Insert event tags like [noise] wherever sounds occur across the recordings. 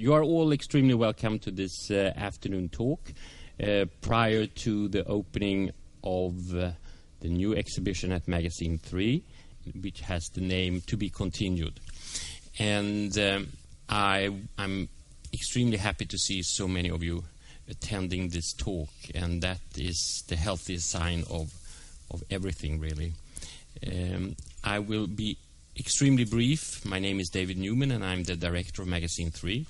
you are all extremely welcome to this uh, afternoon talk uh, prior to the opening of uh, the new exhibition at Magasin 3, which has the name To Be Continued. And um, I, I'm extremely happy to see so many of you attending this talk, and that is the healthiest sign of, of everything, really. Um, I will be extremely brief. My name is David Neuman, and I'm the director of Magasin 3.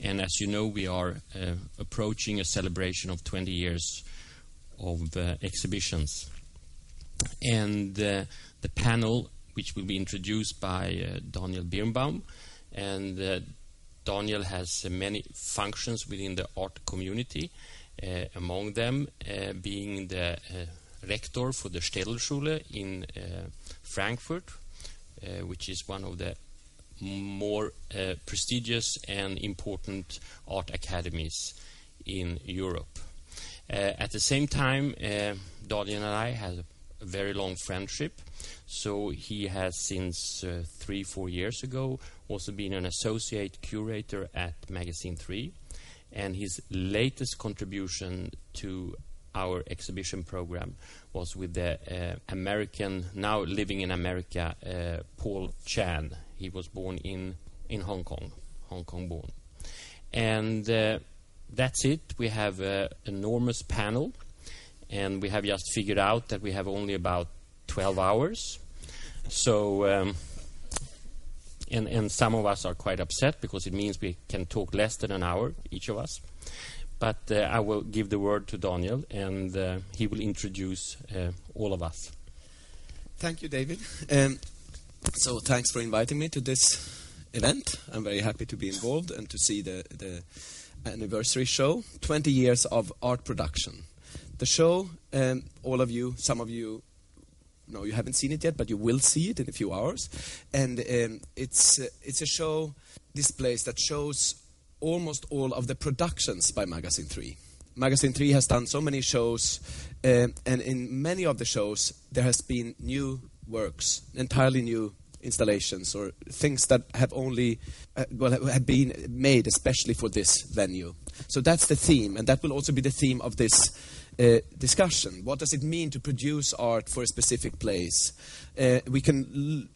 And as you know, we are uh, approaching a celebration of 20 years of uh, exhibitions. And uh, the panel, which will be introduced by uh, Daniel Birnbaum, and uh, Daniel has uh, many functions within the art community, among them being the rector for the Städelschule in Frankfurt, which is one of the more uh, prestigious and important art academies in Europe. Uh, at the same time, uh, Daniel and I had a very long friendship. So he has, since uh, three, four years ago, also been an associate curator at Magasin 3. And his latest contribution to our exhibition program was with the uh, American, now living in America, uh, Paul Chan. He was born in, in Hong Kong, Hong Kong born. And uh, that's it. We have an enormous panel, and we have just figured out that we have only about 12 hours. So, um, and, and some of us are quite upset because it means we can talk less than an hour, each of us. But uh, I will give the word to Daniel, and uh, he will introduce uh, all of us. Thank you, David. Um, so, thanks for inviting me to this event. I'm very happy to be involved and to see the, the anniversary show 20 years of art production. The show, um, all of you, some of you no, you haven't seen it yet, but you will see it in a few hours. And um, it's uh, it's a show displays that shows almost all of the productions by Magasin 3. Magasin 3 has done so many shows, uh, and in many of the shows, there has been new works, entirely new installations or things that have only uh, well have been made especially for this venue. So that's the theme, and that will also be the theme of this uh, discussion. What does it mean to produce art for a specific place? Uh, we can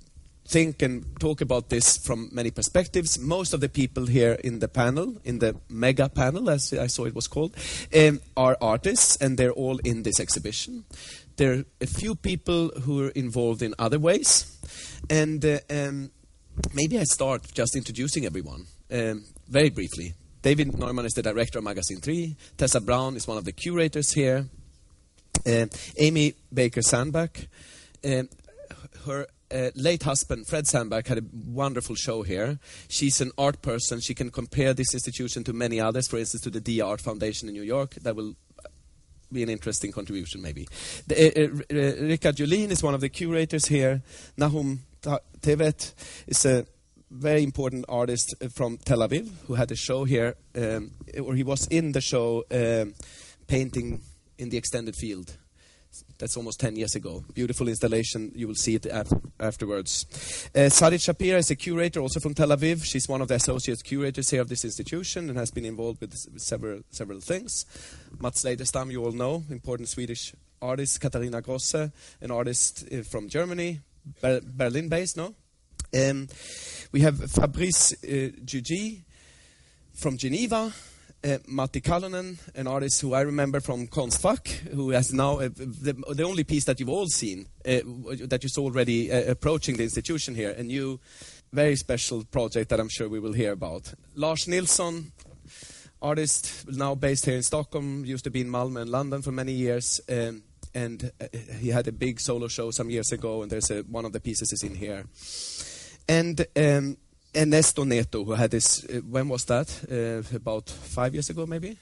think and talk about this from many perspectives. Most of the people here in the panel, in the mega panel, as I saw it was called, um, are artists, and they're all in this exhibition. There are a few people who are involved in other ways, and uh, um, maybe I start just introducing everyone um, very briefly. David Neuman is the director of Magasin 3. Tessa Praun is one of the curators here. Uh, Amy Baker Sandback, uh, her uh, late husband, Fred Sandback, had a wonderful show here. She's an art person. She can compare this institution to many others, for instance, to the Dia Art Foundation in New York. That will be an interesting contribution, maybe. The, uh, uh, Richard Julin is one of the curators here. Nahum Tevet is a very important artist from Tel Aviv who had a show here, um, or he was in the show um, painting in the extended field that's almost 10 years ago. Beautiful installation. You will see it af afterwards. Uh, Sarit Shapira is a curator also from Tel Aviv. She's one of the associate curators here of this institution and has been involved with, several, several things. Matts Leiderstam, you all know, important Swedish artist. Katharina Grosse, an artist uh, from Germany, Ber Berlin based, no? Um, we have Fabrice uh, Gygi from Geneva uh, Matti Kallionen, an artist who I remember from Konstfack, who has now uh, the, the, only piece that you've all seen, uh, that you saw already approaching the institution here, a new, very special project that I'm sure we will hear about. Lars Nilsson, artist now based here in Stockholm, used to be in Malmö and London for many years, um, and he had a big solo show some years ago, and there's a, one of the pieces is in here. And um, Ernesto Neto, who had this, uh, when was that? Uh, about five years ago, maybe?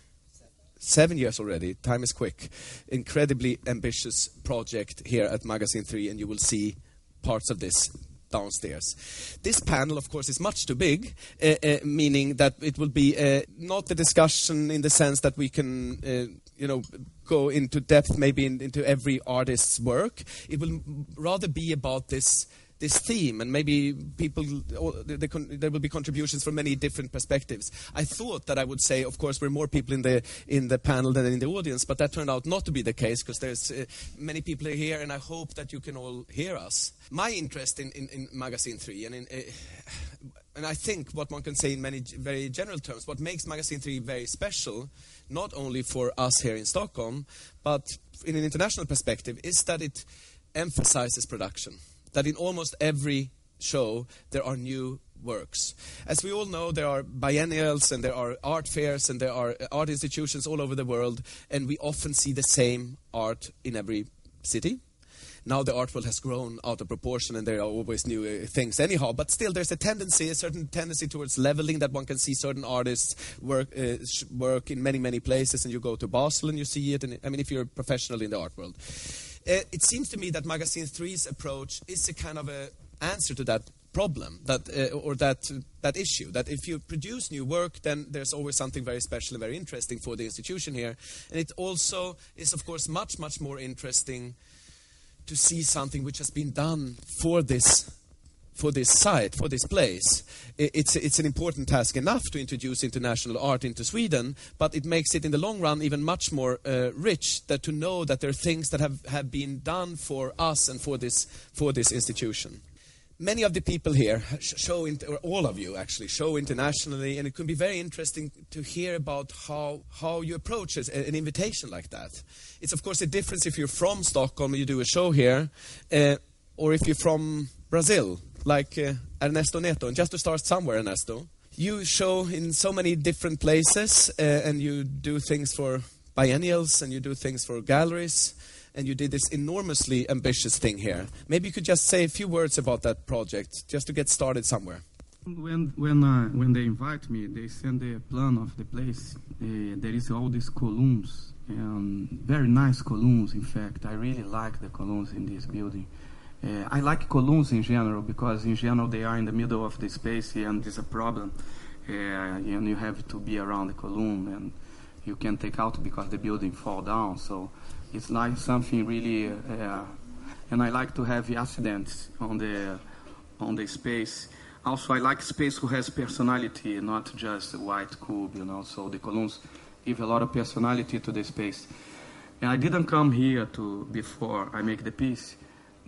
Seven years already. Time is quick. Incredibly ambitious project here at Magasin 3, and you will see parts of this downstairs. This panel, of course, is much too big, uh, uh, meaning that it will be uh, not a discussion in the sense that we can, uh, you know, go into depth maybe in, into every artist's work. It will rather be about this this theme, and maybe people there will be contributions from many different perspectives. I thought that I would say, of course, we're more people in the in the panel than in the audience, but that turned out not to be the case because there's uh, many people here, and I hope that you can all hear us. My interest in, in, in Magasin Three, and in, uh, and I think what one can say in many very general terms, what makes Magasin 3 very special, not only for us here in Stockholm, but in an international perspective, is that it emphasizes production. That in almost every show there are new works. As we all know, there are biennials and there are art fairs and there are art institutions all over the world, and we often see the same art in every city now the art world has grown out of proportion and there are always new uh, things anyhow but still there's a tendency a certain tendency towards leveling that one can see certain artists work uh, work in many many places and you go to Basel and you see it and I mean if you're a professional in the art world uh, it seems to me that Magasin 3's approach is a kind of a answer to that problem that uh, or that that issue that if you produce new work then there's always something very special and very interesting for the institution here. And it also is of course much much more interesting to see something which has been done for this for this site, for this place. It's, it's an important task enough to introduce international art into Sweden, but it makes it in the long run even much more uh, rich that to know that there are things that have, have been done for us and for this, for this institution many of the people here show, or all of you actually, show internationally, and it could be very interesting to hear about how, how you approach an invitation like that. It's, of course, a difference if you're from Stockholm and you do a show here, uh, or if you're from Brazil, like uh, Ernesto Neto. And just to start somewhere, Ernesto, you show in so many different places, uh, and you do things for biennials, and you do things for galleries and you did this enormously ambitious thing here. Maybe you could just say a few words about that project, just to get started somewhere. When when uh, when they invite me, they send the plan of the place. Uh, there is all these columns and very nice columns. In fact, I really like the columns in this building. Uh, I like columns in general because in general they are in the middle of the space and there's a problem, uh, and you have to be around the column and you can take out because the building fall down. So it's like something really, uh, and I like to have accidents on the on the space. Also, I like space who has personality, not just white cube, you know. So the columns give a lot of personality to the space. And I didn't come here to before I make the piece,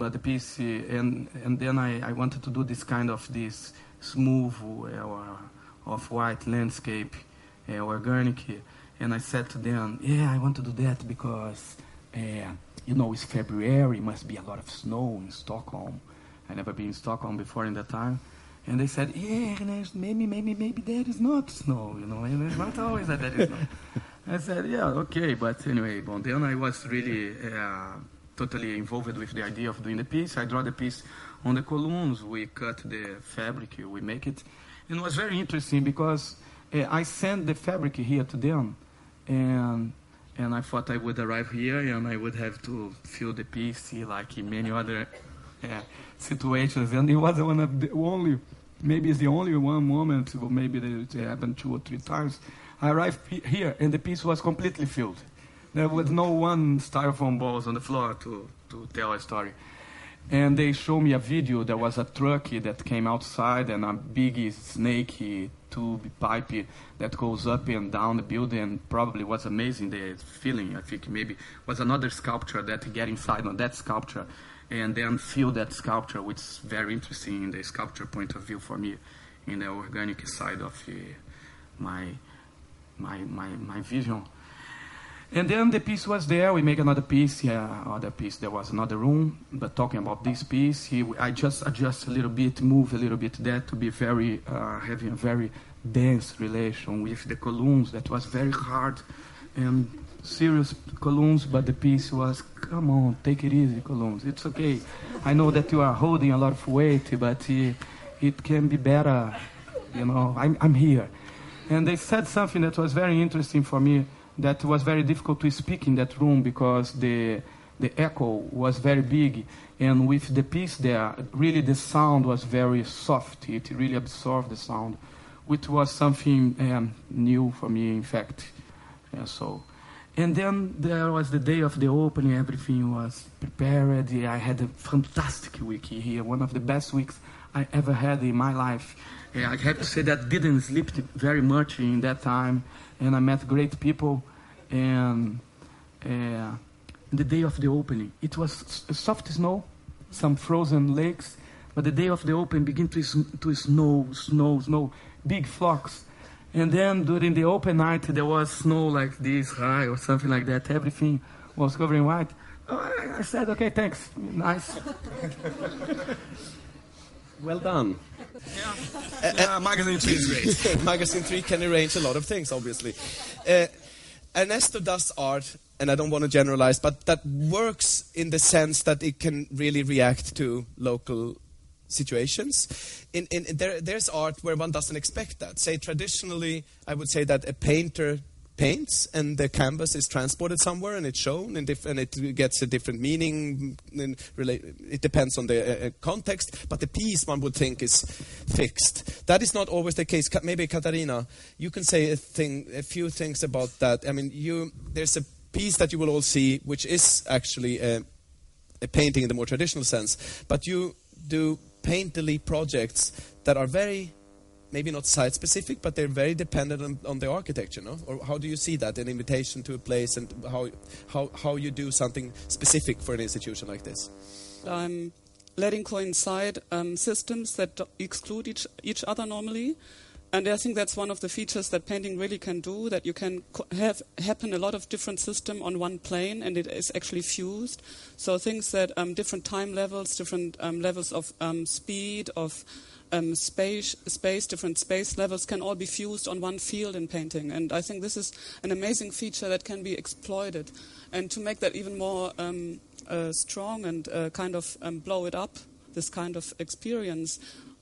but the piece, and and then I, I wanted to do this kind of this smooth uh, of white landscape, uh, organic. And I said to them, yeah, I want to do that because uh, you know, it's February, must be a lot of snow in Stockholm. I never been in Stockholm before in that time. And they said, yeah, maybe, maybe, maybe there is not snow, you know, and it's not always that there is snow. [laughs] I said, yeah, okay, but anyway, but then I was really uh, totally involved with the idea of doing the piece. I draw the piece on the columns, we cut the fabric, we make it. And it was very interesting because uh, I sent the fabric here to them, and and I thought I would arrive here and I would have to fill the PC like in many other uh, situations. And it was one of the only, maybe it's the only one moment, or maybe it happened two or three times. I arrived here and the piece was completely filled. There was no one styrofoam balls on the floor to, to tell a story. And they showed me a video. There was a truck that came outside and a big snake tube pipe that goes up and down the building. And Probably was amazing. The feeling, I think, maybe was another sculpture that get inside on that sculpture, and then feel that sculpture, which is very interesting in the sculpture point of view for me, in the organic side of uh, my my my my vision. And then the piece was there. We make another piece. Yeah, other piece. There was another room. But talking about this piece, he, I just adjust a little bit, move a little bit there to be very uh, having a very dense relation with the columns. That was very hard and serious columns. But the piece was, come on, take it easy, columns. It's okay. I know that you are holding a lot of weight, but uh, it can be better. You know, I'm, I'm here. And they said something that was very interesting for me that was very difficult to speak in that room because the the echo was very big. And with the piece there really the sound was very soft. It really absorbed the sound which was something um, new for me in fact. Yeah, so. And then there was the day of the opening, everything was prepared. I had a fantastic week here, one of the best weeks I ever had in my life. I have to say that didn't sleep very much in that time, and I met great people. And uh, the day of the opening, it was soft snow, some frozen lakes, but the day of the opening began to, to snow, snow, snow, big flocks. And then during the open night, there was snow like this high or something like that. Everything was covered in white. Oh, I said, okay, thanks. Nice. [laughs] well done. Yeah, uh, yeah Magasin 3 is great. [laughs] Magasin 3 can arrange a lot of things, obviously. Uh, Ernesto does art, and I don't want to generalize, but that works in the sense that it can really react to local situations. In, in, there, there's art where one doesn't expect that. Say, traditionally, I would say that a painter paints and the canvas is transported somewhere and it's shown and, and it gets a different meaning. it depends on the uh, uh, context, but the piece one would think is fixed. That is not always the case. Maybe Katharina, you can say a thing, a few things about that. I mean, you there's a piece that you will all see which is actually a, a painting in the more traditional sense, but you do painterly projects that are very maybe not site specific, but they're very dependent on, on, the architecture, no? Or how do you see that, an invitation to a place and how, how, how you do something specific for an institution like this? I'm letting coincide um, systems that exclude each, each other normally. And I think that's one of the features that painting really can do, that you can have happen a lot of different system on one plane and it is actually fused. So things that um, different time levels, different um, levels of um, speed, of um, space, space, different space levels can all be fused on one field in painting. And I think this is an amazing feature that can be exploited. And to make that even more um, uh, strong and uh, kind of um, blow it up, this kind of experience,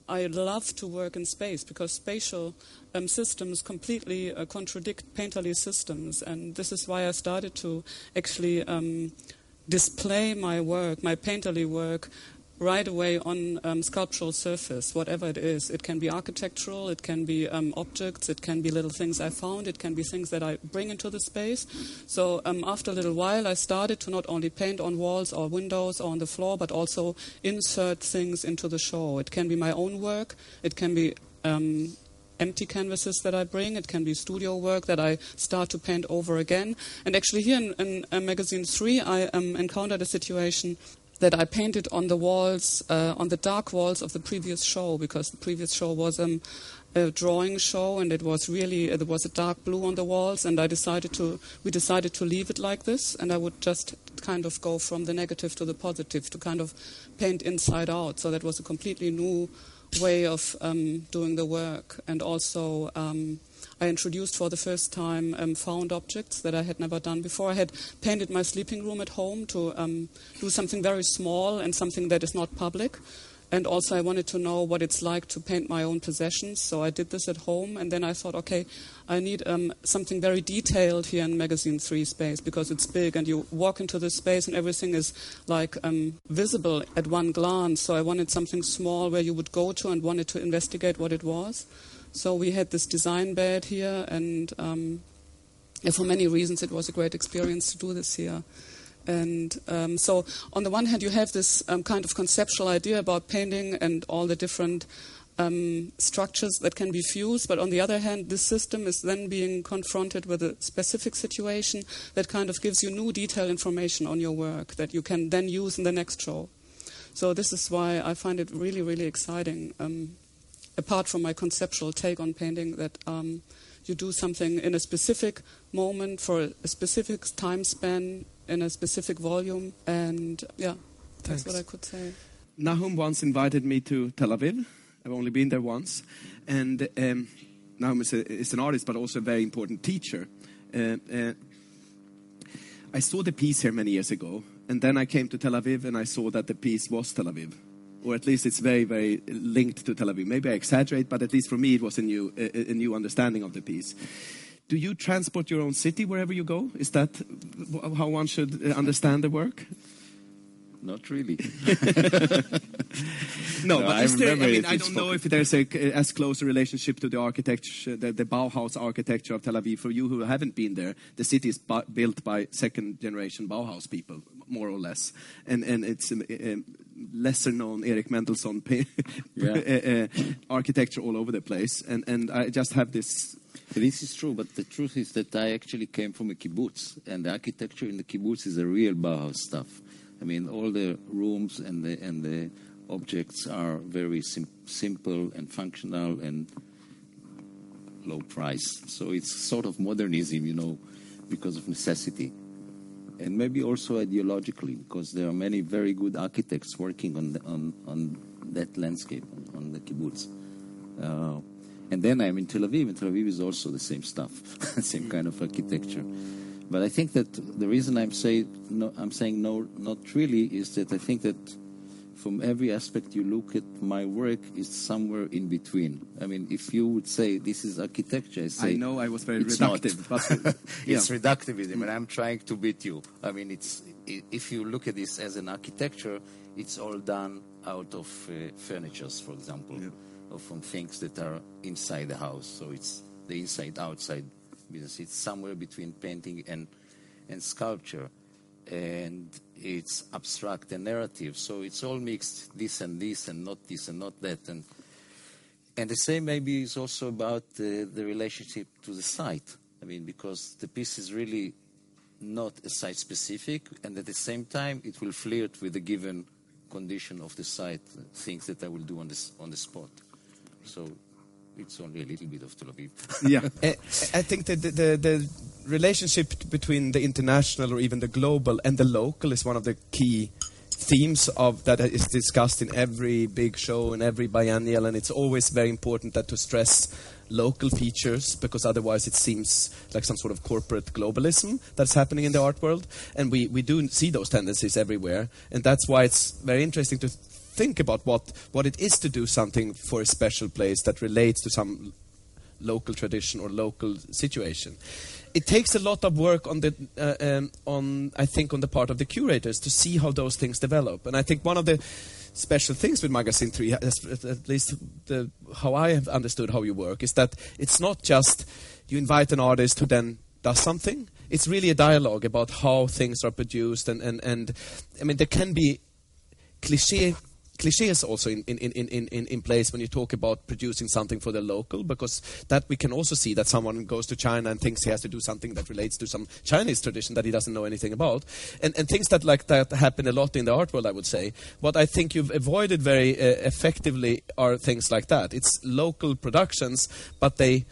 I love to work in space because spatial um, systems completely uh, contradict painterly systems. And this is why I started to actually um, display my work, my painterly work, right away on um, sculptural surface, whatever it is. It can be architectural, it can be um, objects, it can be little things I found, it can be things that I bring into the space. So um, after a little while, I started to not only paint on walls or windows or on the floor, but also insert things into the show. It can be my own work, it can be um, empty canvases that I bring. It can be studio work that I start to paint over again. And actually, here in, in uh, Magasin 3, I um, encountered a situation that I painted on the walls, uh, on the dark walls of the previous show, because the previous show was um, a drawing show, and it was really uh, there was a dark blue on the walls, and I decided to we decided to leave it like this, and I would just kind of go from the negative to the positive to kind of paint inside out. So that was a completely new way of um, doing the work, and also. Um, I introduced for the first time um, found objects that I had never done before. I had painted my sleeping room at home to um, do something very small and something that is not public. And also, I wanted to know what it's like to paint my own possessions. So I did this at home, and then I thought, okay, I need um, something very detailed here in Magasin 3 space because it's big, and you walk into the space, and everything is like um, visible at one glance. So I wanted something small where you would go to and wanted to investigate what it was. So we had this design bed here, and um, for many reasons, it was a great experience to do this here. And um, so, on the one hand, you have this um, kind of conceptual idea about painting and all the different um, structures that can be fused, but on the other hand, this system is then being confronted with a specific situation that kind of gives you new detailed information on your work that you can then use in the next show. So, this is why I find it really, really exciting um, apart from my conceptual take on painting, that um, you do something in a specific moment for a specific time span in a specific volume, and yeah, that's Thanks. what I could say. Nahum once invited me to Tel Aviv. I've only been there once, and um, Nahum is, a, is, an artist, but also a very important teacher. Uh, uh, I saw the piece here many years ago, and then I came to Tel Aviv, and I saw that the piece was Tel Aviv or at least it's very, very linked to Tel Aviv. Maybe I exaggerate, but at least for me, it was a new, a, a new understanding of the piece. Do you transport your own city wherever you go? Is that how one should understand the work? not really. [laughs] [laughs] No, No, but is there, I mean, I don't know if there's a, as close a relationship to the architecture, the, the Bauhaus architecture of Tel Aviv. For you who haven't been there, the city is bu- built by second generation Bauhaus people, more or less. And, and it's um, um, lesser known Eric Mendelsohn [laughs] Yeah. uh, uh, architecture all over the place. And, and I just have this. This is true, but the truth is that I actually came from a kibbutz, and the architecture in the kibbutz is a real Bauhaus stuff. I mean, all the rooms and the and the objects are very sim- simple and functional and low price. So it's sort of modernism, you know, because of necessity, and maybe also ideologically, because there are many very good architects working on the, on on that landscape on, on the kibbutz. Uh, and then I'm in Tel Aviv, and Tel Aviv is also the same stuff, [laughs] same kind of architecture. But I think that the reason I'm say no, I'm saying no, not really, is that I think that from every aspect you look at my work is somewhere in between. I mean, if you would say this is architecture, I say I know I was very it's not. reductive, but [laughs] [laughs] yeah. it's reductivism, and I'm trying to beat you. I mean, it's if you look at this as an architecture, it's all done out of uh, furnitures, for example, or from things that are inside the house. So it's the inside-outside business. It's somewhere between painting and and sculpture, and it's abstract and narrative. So it's all mixed, this and this, and not this and not that, and and the same maybe is also about uh, the relationship to the site. I mean, because the piece is really not a site specific, and at the same time, it will flirt with the given condition of the site, uh, things that I will do on this on the spot. So it's only a little bit of Tel Aviv. [laughs] yeah. I, I think that the, the, the relationship between the international or even the global and the local is one of the key themes of that is discussed in every big show and every biennial and it's always very important that to stress local features because otherwise it seems like some sort of corporate globalism that's happening in the art world and we, we do see those tendencies everywhere and that's why it's very interesting to think about what, what it is to do something for a special place that relates to some local tradition or local situation. It takes a lot of work on the uh, um, on I think on the part of the curators to see how those things develop. And I think one of the special things with Magasin Three, at least the, how I have understood how you work, is that it's not just you invite an artist who then does something. It's really a dialogue about how things are produced, and and, and I mean there can be cliche cliches also in, in, in, in, in, place when you talk about producing something for the local because that we can also see that someone goes to China and thinks he has to do something that relates to some Chinese tradition that he doesn't know anything about. And, and things that like that happen a lot in the art world I would say. What I think you've avoided very uh, effectively are things like that. It's local productions but they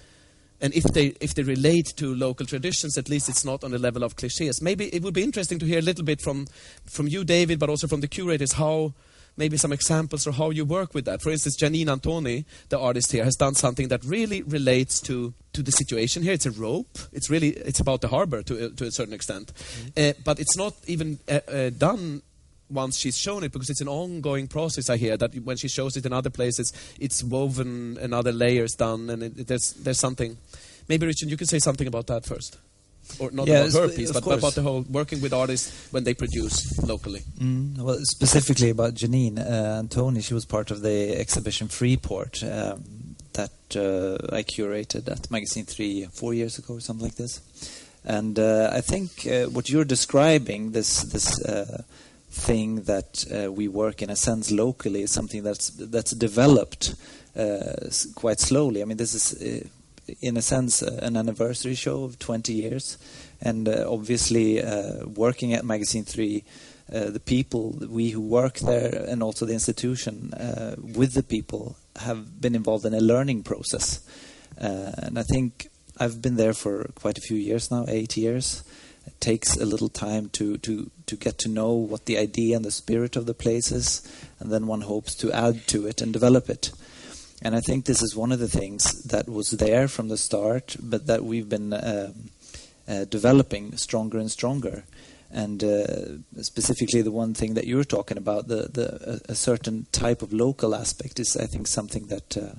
and if they if they relate to local traditions, at least it's not on the level of cliches. Maybe it would be interesting to hear a little bit from from you, David, but also from the curators how maybe some examples or how you work with that. For instance, Janine Antoni, the artist here, has done something that really relates to to the situation here. It's a rope. It's really it's about the harbor to a- to a certain extent, uh, but it's not even uh, uh, done once she's shown it because it's an ongoing process I hear that when she shows it in other places it's woven and other layers done and it, it- there's there's something maybe Richard you could say something about that first or not Yeah, about her piece but course. about the whole working with artists when they produce locally Mm, well, specifically about Janine uh, Antoni, she was part of the exhibition Freeport um, that uh, I curated at Magasin 3 four years ago or something like this. And uh, I think uh, what you're describing, this this uh, thing that uh, we work in a sense locally, is something that's that's developed uh, quite slowly. I mean, this is. In a sense, uh, an anniversary show of 20 years, and uh, obviously, uh, working at Magasin 3, uh, the people, we who work there, and also the institution with the people have been involved in a learning process. And I think I've been there for quite a few years now, eight years. It takes a little time to, to, to get to know what the idea and the spirit of the place is, and then one hopes to add to it and develop it. And I think this is one of the things that was there from the start, but that we've been um, uh, developing stronger and stronger. And uh, specifically, the one thing that you were talking about, the, the a, certain type of local aspect, is I think something that uh,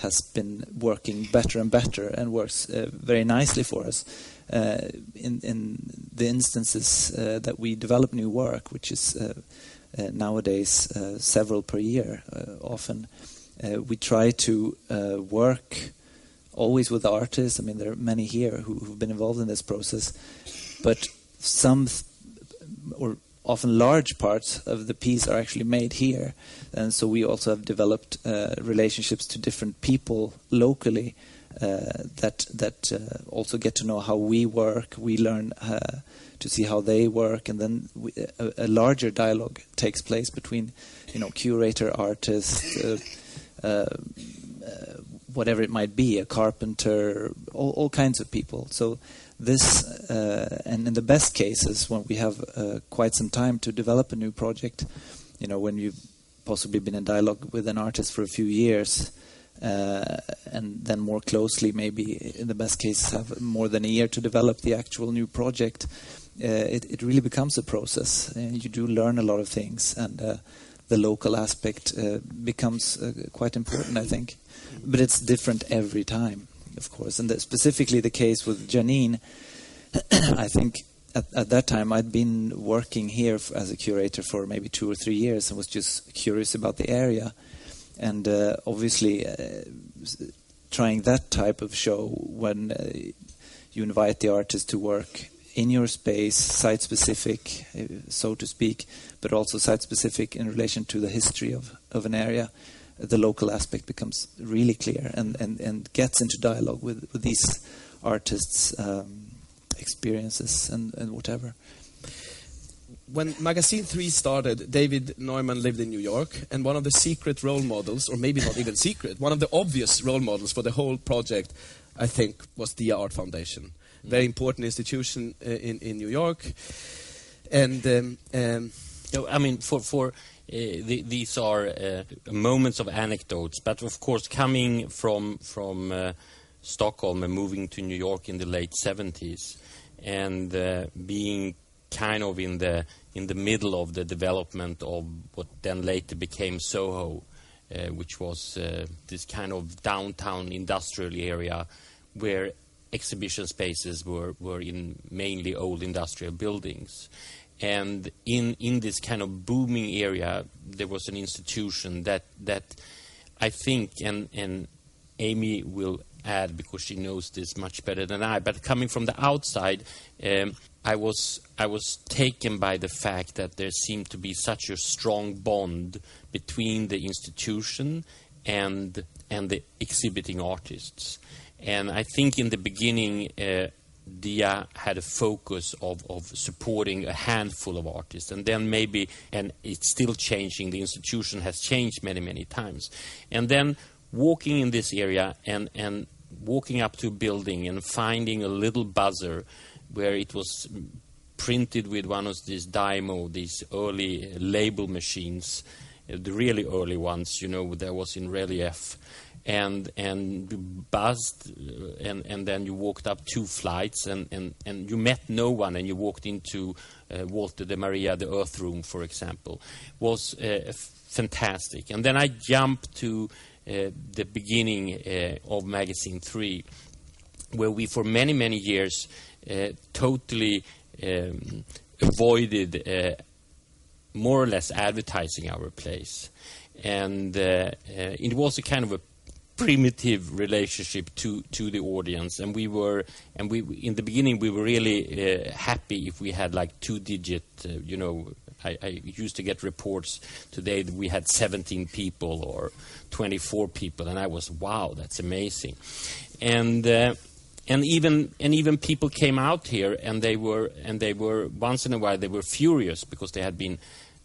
has been working better and better and works uh, very nicely for us. Uh, in, in the instances uh, that we develop new work, which is uh, uh, nowadays several per year, often we try to work always with artists. I mean, there are many here who, have been involved in this process, but some th- or often large parts of the piece are actually made here, and so we also have developed uh, relationships to different people locally uh, that that uh, also get to know how we work. We learn uh, to see how they work, and then we, a, a, larger dialogue takes place between, you know, curator, artist. Uh, uh, whatever it might be, a carpenter, all, all kinds of people. So this, uh, and in the best cases, when we have uh, quite some time to develop a new project, you know, when you've possibly been in dialogue with an artist for a few years, uh, and then more closely, maybe in the best cases, have more than a year to develop the actual new project. Uh, it, it, really becomes a process, and you do learn a lot of things, and uh, the local aspect uh, becomes quite important, I think but it's different every time, of course. And specifically the case with Janine, [clears throat] I think at, at, that time I'd been working here as a curator for maybe two or three years and was just curious about the area. And uh, obviously, uh, trying that type of show when uh, you invite the artist to work in your space, site specific, uh, so to speak, but also site specific in relation to the history of, of an area the local aspect becomes really clear and, and, and gets into dialogue with, with these artists' um, experiences and, and whatever. When Magasin 3 started, David Neuman lived in New York, and one of the secret role models, or maybe not even secret, one of the obvious role models for the whole project, I think, was the Art Foundation. Very important institution uh, in, in New York. And um, um, I mean, for, for uh, the, these are uh, moments of anecdotes, but of course, coming from from uh, Stockholm and moving to New York in the late 70s, and being kind of in the in the middle of the development of what then later became Soho, uh, which was uh, this kind of downtown industrial area where exhibition spaces were, were in mainly old industrial buildings. And in, in this kind of booming area, there was an institution that, that I think, and, and Amy will add because she knows this much better than I, but coming from the outside, um, I, was, I was taken by the fact that there seemed to be such a strong bond between the institution and, and the exhibiting artists. And I think in the beginning, uh, DIA had a focus of, of supporting a handful of artists, and then maybe, and it's still changing, the institution has changed many, many times. And then walking in this area and, and walking up to a building and finding a little buzzer where it was printed with one of these Dymo, these early label machines, the really early ones, you know, there was in relief and and buzzed uh, and and then you walked up two flights and and and you met no one and you walked into uh, Walter de Maria the earth room for example was uh, fantastic. And then I jumped to uh, the beginning uh, of Magasin 3 where we for many many years uh, totally um, avoided more or less advertising our place. And it was a kind of a primitive relationship to to the audience. And we were and we in the beginning we were really uh, happy if we had like two digit uh, you know I, I, used to get reports today that we had 17 people or 24 people and I was wow that's amazing. And uh, and even and even people came out here and they were and they were once in a while they were furious because they had been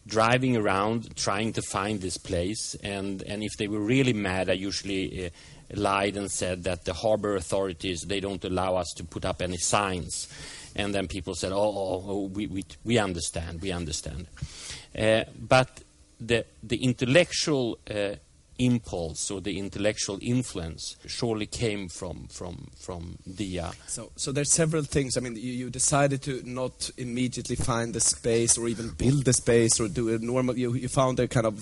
driving around trying to find this place. And, and if they were really mad, I usually uh, lied and said that the harbor authorities they don't allow us to put up any signs. And then people said, "Oh, oh, oh we, we, we understand, we understand." Uh, but the the intellectual uh, impulse or the intellectual influence surely came from from from Dia. So, so there's several things. I mean, you, you, decided to not immediately find the space or even build the space or do a normal. You, you found a kind of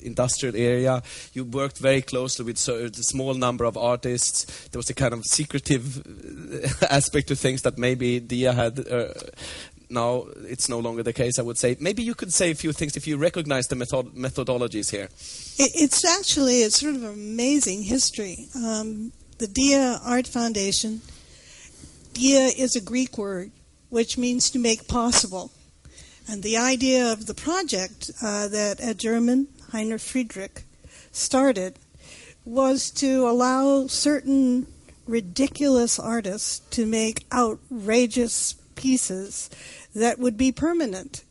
industrial area. You worked very closely with a small number of artists. There was a kind of secretive uh, [laughs] aspect to things that maybe Dia had. Uh, now it's no longer the case. I would say maybe you could say a few things if you recognize the method- methodologies here. It, it's actually it's sort of amazing history. Um, the Dia Art Foundation. Dia is a Greek word which means to make possible. And the idea of the project uh, that a German, Heiner Friedrich, started was to allow certain ridiculous artists to make outrageous pieces that would be permanent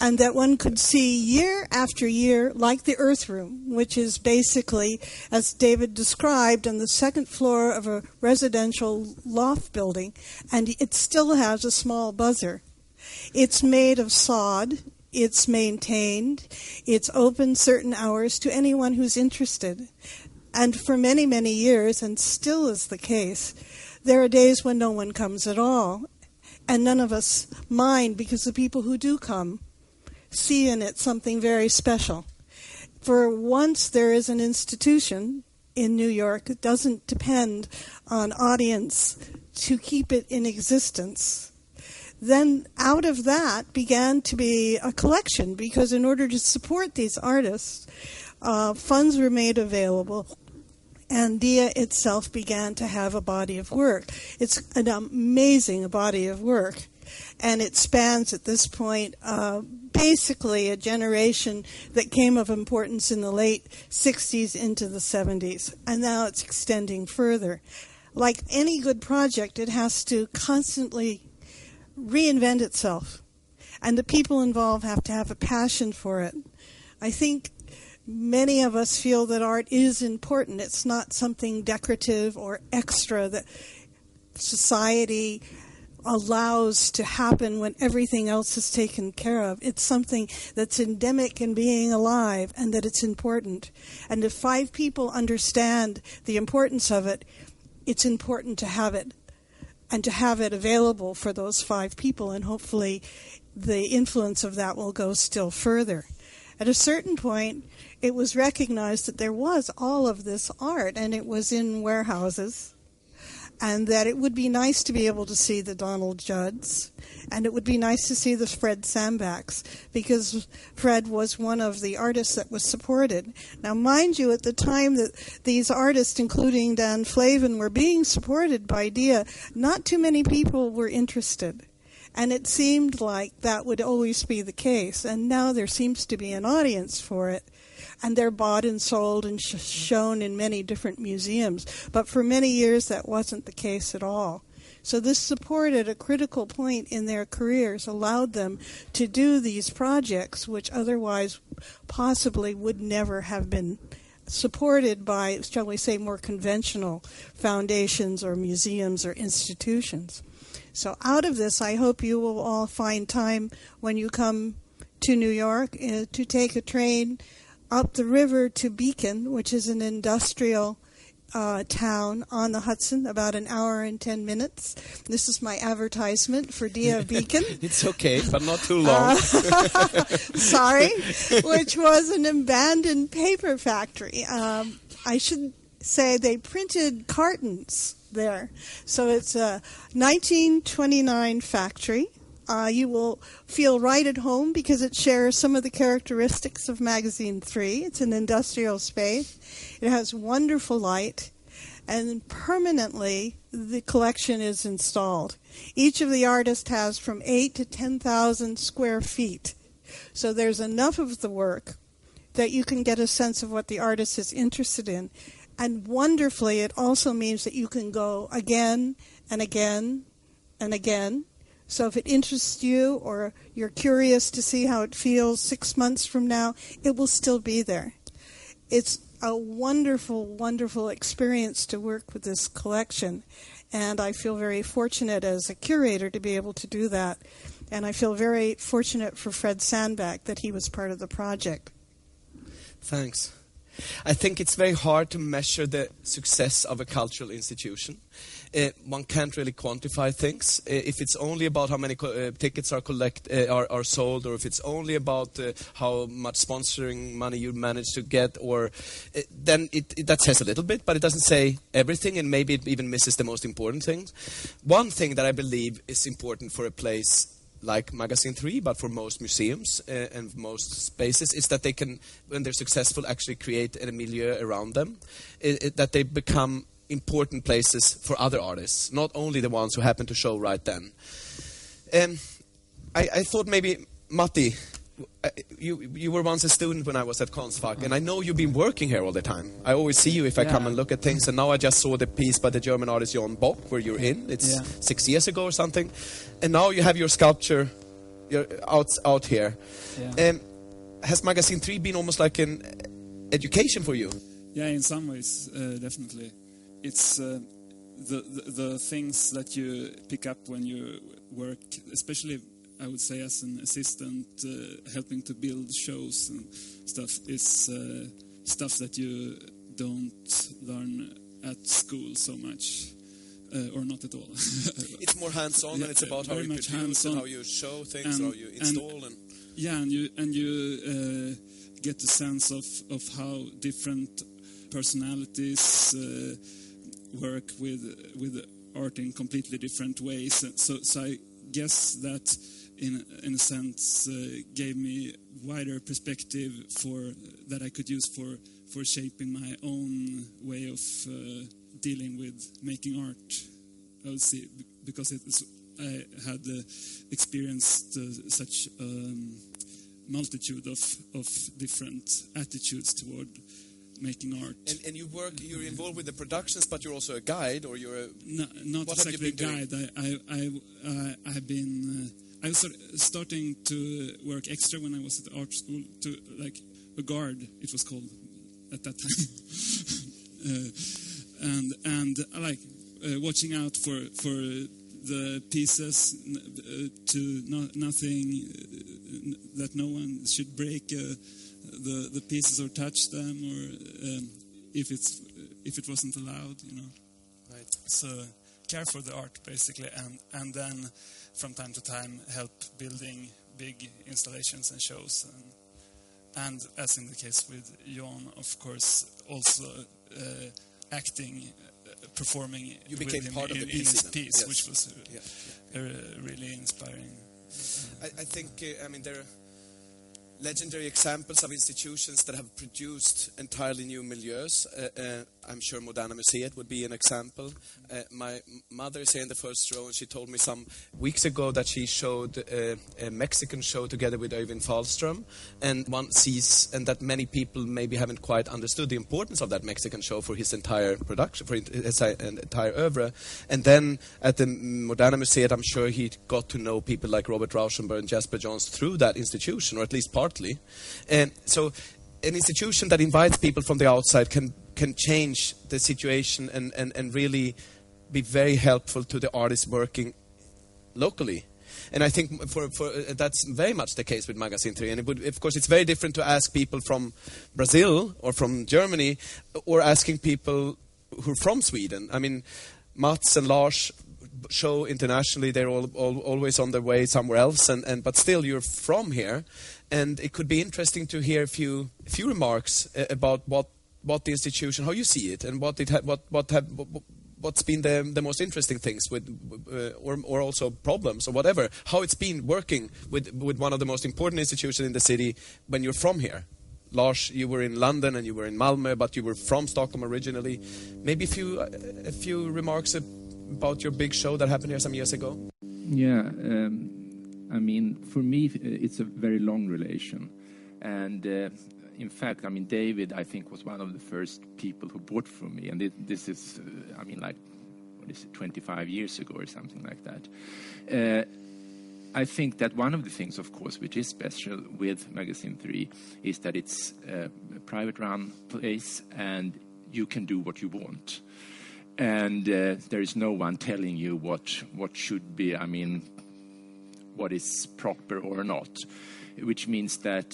and that one could see year after year, like the Earth Room, which is basically, as David described, on the second floor of a residential loft building, and it still has a small buzzer. It's made of sod. It's maintained. It's open certain hours to anyone who's interested. And for many, many years, and still is the case, there are days when no one comes at all. And none of us mind because the people who do come see in it something very special. For once there is an institution in New York, that doesn't depend on audience to keep it in existence. Then out of that began to be a collection because in order to support these artists, uh, funds were made available and Dia itself began to have a body of work. It's an amazing body of work and it spans at this point uh, basically a generation that came of importance in the late 60s into the 70s, and now it's extending further. Like any good project, it has to constantly reinvent itself, and the people involved have to have a passion for it. I think many of us feel that art is important. It's not something decorative or extra that society allows to happen when everything else is taken care of. It's something that's endemic in being alive and that it's important. And if five people understand the importance of it, it's important to have it and to have it available for those five people. And hopefully, the influence of that will go still further. At a certain point, it was recognized that there was all of this art and it was in warehouses and that it would be nice to be able to see the Donald Judds, and it would be nice to see the Fred Sandbacks, because Fred was one of the artists that was supported. Now, mind you, at the time that these artists, including Dan Flavin, were being supported by DIA, not too many people were interested. And it seemed like that would always be the case. And now there seems to be an audience for it and they're bought and sold and sh- shown in many different museums. But for many years, that wasn't the case at all. So this support at a critical point in their careers allowed them to do these projects, which otherwise possibly would never have been supported by, shall we say, more conventional foundations or museums or institutions. So out of this, I hope you will all find time when you come to New York uh, to take a train up the river to Beacon, which is an industrial uh, town on the Hudson, about an hour and 10 minutes. This is my advertisement for Dia [laughs] Beacon. it's okay, but not too long. Uh, [laughs] sorry, [laughs] which was an abandoned paper factory. Um, I should say they printed cartons there. So it's a 1929 factory. Uh, you will feel right at home because it shares some of the characteristics of Magasin 3. It's an industrial space. It has wonderful light, and permanently the collection is installed. Each of the artists has from 8 to 10,000 square feet. So there's enough of the work that you can get a sense of what the artist is interested in. And wonderfully, it also means that you can go again and again and again so if it interests you or you're curious to see how it feels six months from now, it will still be there. It's a wonderful, wonderful experience to work with this collection. And I feel very fortunate as a curator to be able to do that. And I feel very fortunate for Fred Sandback that he was part of the project. Thanks. I think it's very hard to measure the success of a cultural institution. Uh, one can't really quantify things. Uh, if it's only about how many co- uh, tickets are collect uh, are, are sold, or if it's only about how much sponsoring money you manage to get, or then it, it, that says a little bit, but it doesn't say everything, and maybe it even misses the most important things. One thing that I believe is important for a place like Magasin 3, but for most museums uh, and most spaces, is that they can, when they're successful, actually create a milieu around them. It, it, that they become important places for other artists, not only the ones who happen to show right then. Um, I, I thought maybe, Matti, uh, you, you were once a student when I was at Konstfack, and I know you've been working here all the time. I always see you if I come and look at things, and now I just saw the piece by the German artist John Bock, where you're in. It's Yeah. six years ago or something, and now you have your sculpture you're out out here. Yeah. Um, has Magasin Three been almost like an education for you? Yeah, in some ways, uh, definitely. It's uh, the, the the things that you pick up when you work, especially I would say as an assistant, uh, helping to build shows and stuff, is uh, stuff that you don't learn at school so much, uh, or not at all. [laughs] It's more hands-on, Yeah, and it's about how you produce and how you show things, And- how you install, and, Yeah, and you and you uh, get the sense of of how different personalities uh, work with with art in completely different ways. So, so I guess that in in a sense uh, gave me wider perspective for that I could use for for shaping my own way of uh, dealing with making art. I would say because is, I had uh, experienced uh, such um, multitude of, of different attitudes toward making art. and and you work. You're involved with the productions, but you're also a guide, or you're a No, not exactly a doing? guide. I, I, I, uh, I have been. Uh, I was sort of starting to work extra when I was at the art school. To like a guard, it was called at that time. [laughs] uh, and and I like uh, watching out for for the pieces uh, to no, nothing uh, n- that no one should break uh, the the pieces or touch them or um, if it's if it wasn't allowed, you know. right. So care for the art basically, and and then from time to time help building big installations and shows, and and as in the case with John, of course, also uh, acting, uh, performing. You with became him part of in, the in piece his piece, Yes. which was uh, Yeah. uh, really inspiring. I, I think, uh, I mean, there are legendary examples of institutions that have produced entirely new milieus. Uh, uh, I'm sure Moderna Museet would be an example. Uh, my mother is here in the first row, and she told me some weeks ago that she showed uh, a Mexican show together with Öyvind Fahlström, and one sees, and that many people maybe haven't quite understood the importance of that Mexican show for his entire production, for his uh, entire oeuvre. And then at the Moderna Museet, I'm sure he got to know people like Robert Rauschenberg and Jasper Johns through that institution, or at least partly. And so, an institution that invites people from the outside can can change the situation and, and, and really be very helpful to the artists working locally. And I think for, for uh, that's very much the case with Magasin 3. And would, of course, it's very different to ask people from Brazil or from Germany or asking people who are from Sweden. I mean, Matts and Lars show internationally. They're all, all, always on their way somewhere else. And, and, but still, you're from here. And it could be interesting to hear a few, few remarks uh, about what, what the institution, how you see it, and what, it ha- what, what have, what, what's been the, the most interesting things with, uh, or, or also problems or whatever, how it's been working with, with one of the most important institutions in the city when you're from here. Lars, you were in London and you were in Malmö, but you were from Stockholm originally. Maybe a few, a few remarks about your big show that happened here some years ago. Yeah, um, I mean, for me, it's a very long relation. And uh, in fact, I mean, David, I think, was one of the first people who bought from me. And it, this is, uh, I mean, like, what is it, 25 years ago or something like that. Uh, I think that one of the things, of course, which is special with Magasin 3 is that it's uh, a private run place and you can do what you want. And uh, there is no one telling you what, what should be, I mean, what is proper or not, which means that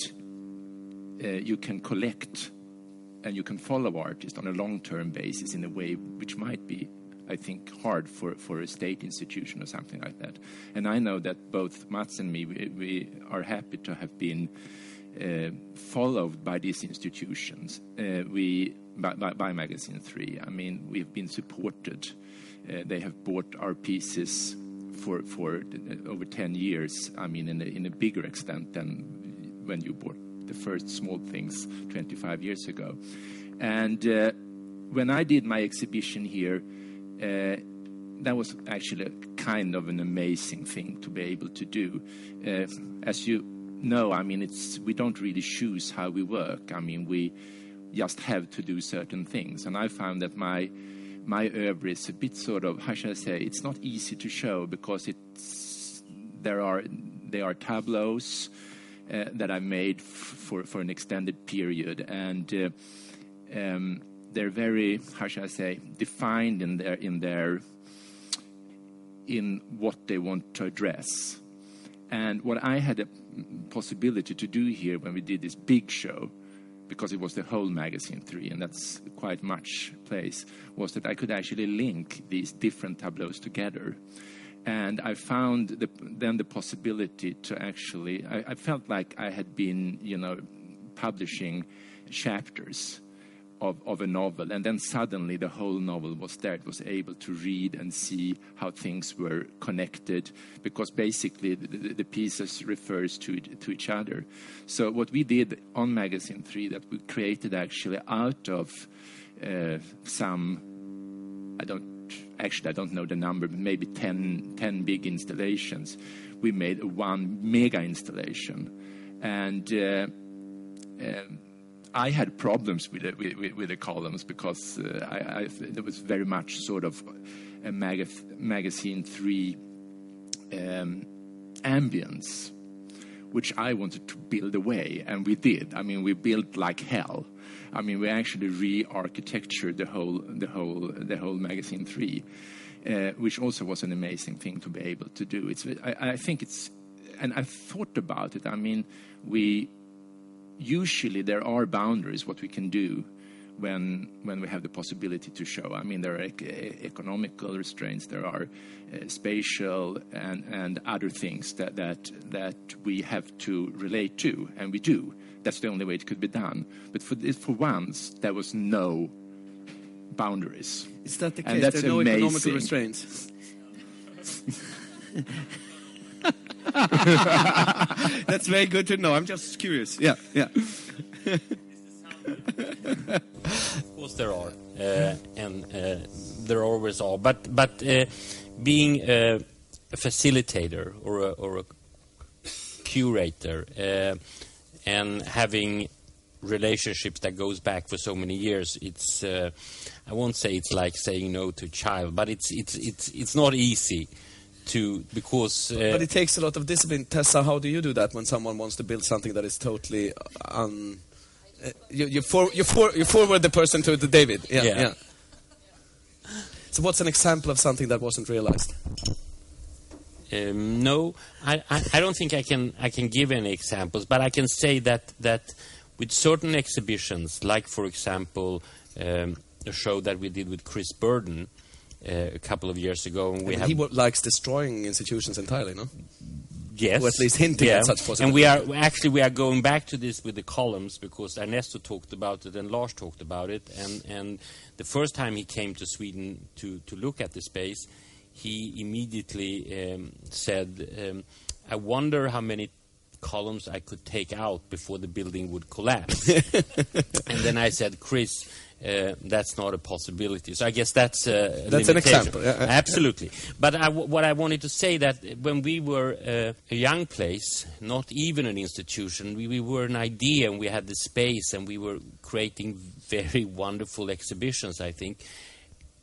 you can collect and you can follow artists on a long-term basis in a way which might be I think, hard for, for a state institution or something like that. And I know that both Matts and me, we, we are happy to have been uh, followed by these institutions. Uh, we by, by, by, Magasin Three. I mean, we've been supported. Uh, they have bought our pieces for for over ten years. I mean, in a, in a bigger extent than when you bought the first small things 25 years ago. And uh, when I did my exhibition here uh, that was actually a kind of an amazing thing to be able to do. Uh, as you know, I mean, it's we don't really choose how we work. I mean, we just have to do certain things. And I found that my my oeuvre is a bit sort of how should I say? It's not easy to show because it's there are there are tableaus uh, that I made for for an extended period and. Uh, um, they're very how should I say defined in their in their in what they want to address. And what I had a possibility to do here when we did this big show, because it was the whole Magasin Three, and that's quite much place, was that I could actually link these different tableaus together. And I found the, then the possibility to actually, I, I felt like I had been, you know, publishing chapters of, of a novel, and then suddenly the whole novel was there. It was able to read and see how things were connected, because basically the, the pieces refers to to each other. So what we did on Magasin Three, that we created actually out of uh, some, I don't actually I don't know the number, but maybe 10, 10 big installations. We made one mega installation, and. Uh, um, I had problems with, it, with, with, the columns because uh, I, I, there was very much sort of a mag Magasin Three um, ambience, which I wanted to build away, and we did. I mean, we built like hell. I mean, we actually re-architectured the whole, the whole, the whole Magasin Three, uh, which also was an amazing thing to be able to do. It's, I, I think it's, and I thought about it. I mean, we usually there are boundaries what we can do when when we have the possibility to show. I mean, there are ec- economical restraints, there are uh, spatial and and other things that that that we have to relate to, and we do. That's the only way it could be done. But for this, for once, there was no boundaries. Is that the case? There are no amazing. economical restraints. [laughs] That's very good to know. I'm just curious. Yeah, yeah. of course, there are, uh, and uh, there always are. But but uh, being a, a, facilitator or a, or a curator uh, and having relationships that goes back for so many years, it's uh, I won't say it's like saying no to a child, but it's it's it's it's not easy to because. Uh, but it takes a lot of discipline. Tessa, how do you do that when someone wants to build something that is totally un? Uh, you you, for, you, for, you forward the person to the David. Yeah, yeah. yeah. So what's an example of something that wasn't realized? Um, no, I, I, I, don't think I can I can give any examples, but I can say that that with certain exhibitions, like for example um, a show that we did with Chris Burden, uh, a couple of years ago. And we and have he likes destroying institutions entirely, no? Yes, or at least hinting yeah. at such possibilities. And we are actually we are going back to this with the columns because Ernesto talked about it and Lars talked about it. And and the first time he came to Sweden to to look at the space, he immediately um, said, um, "I wonder how many." columns I could take out before the building would collapse. [laughs] and then I said, Chris, uh, that's not a possibility. So I guess that's a that's limitation. an example. Yeah. Absolutely. But I, what I wanted to say that when we were uh, a young place, not even an institution, we, we were an idea and we had the space and we were creating very wonderful exhibitions. I think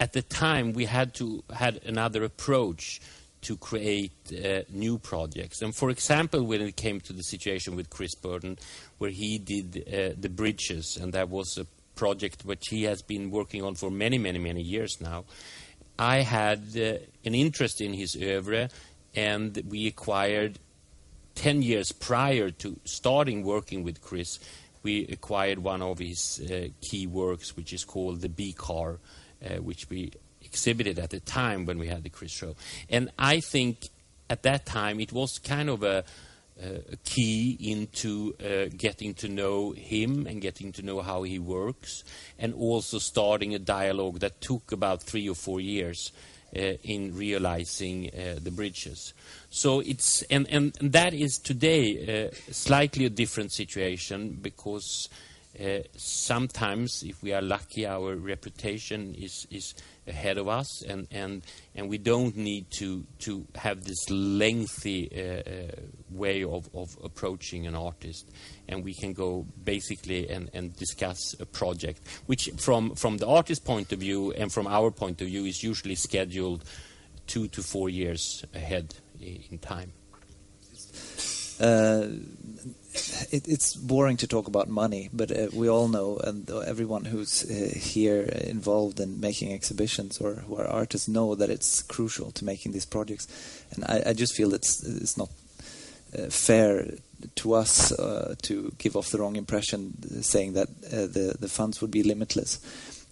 at the time we had to had another approach to create uh, new projects. And for example, when it came to the situation with Chris Burden, where he did uh, the bridges, and that was a project which he has been working on for many, many, many years now. I had uh, an interest in his oeuvre, and we acquired 10 years prior to starting working with Chris, we acquired one of his uh, key works, which is called the B car, which we exhibited at the time when we had the Chris show. And I think at that time it was kind of a, a key into uh, getting to know him and getting to know how he works, and also starting a dialogue that took about three or four years uh, in realizing uh, the bridges. So it's and, and, and that is today uh, slightly a different situation because uh, sometimes, if we are lucky, our reputation is, is ahead of us, and, and, and we don't need to, to have this lengthy uh, uh, way of, of approaching an artist. And we can go basically and, and discuss a project, which, from, from the artist's point of view and from our point of view, is usually scheduled two to four years ahead in time. It, it's boring to talk about money, but uh, we all know, and everyone who's uh, here involved in making exhibitions or who are artists know that it's crucial to making these projects. And I, I just feel it's it's not uh, fair to us uh, to give off the wrong impression, saying that uh, the the funds would be limitless.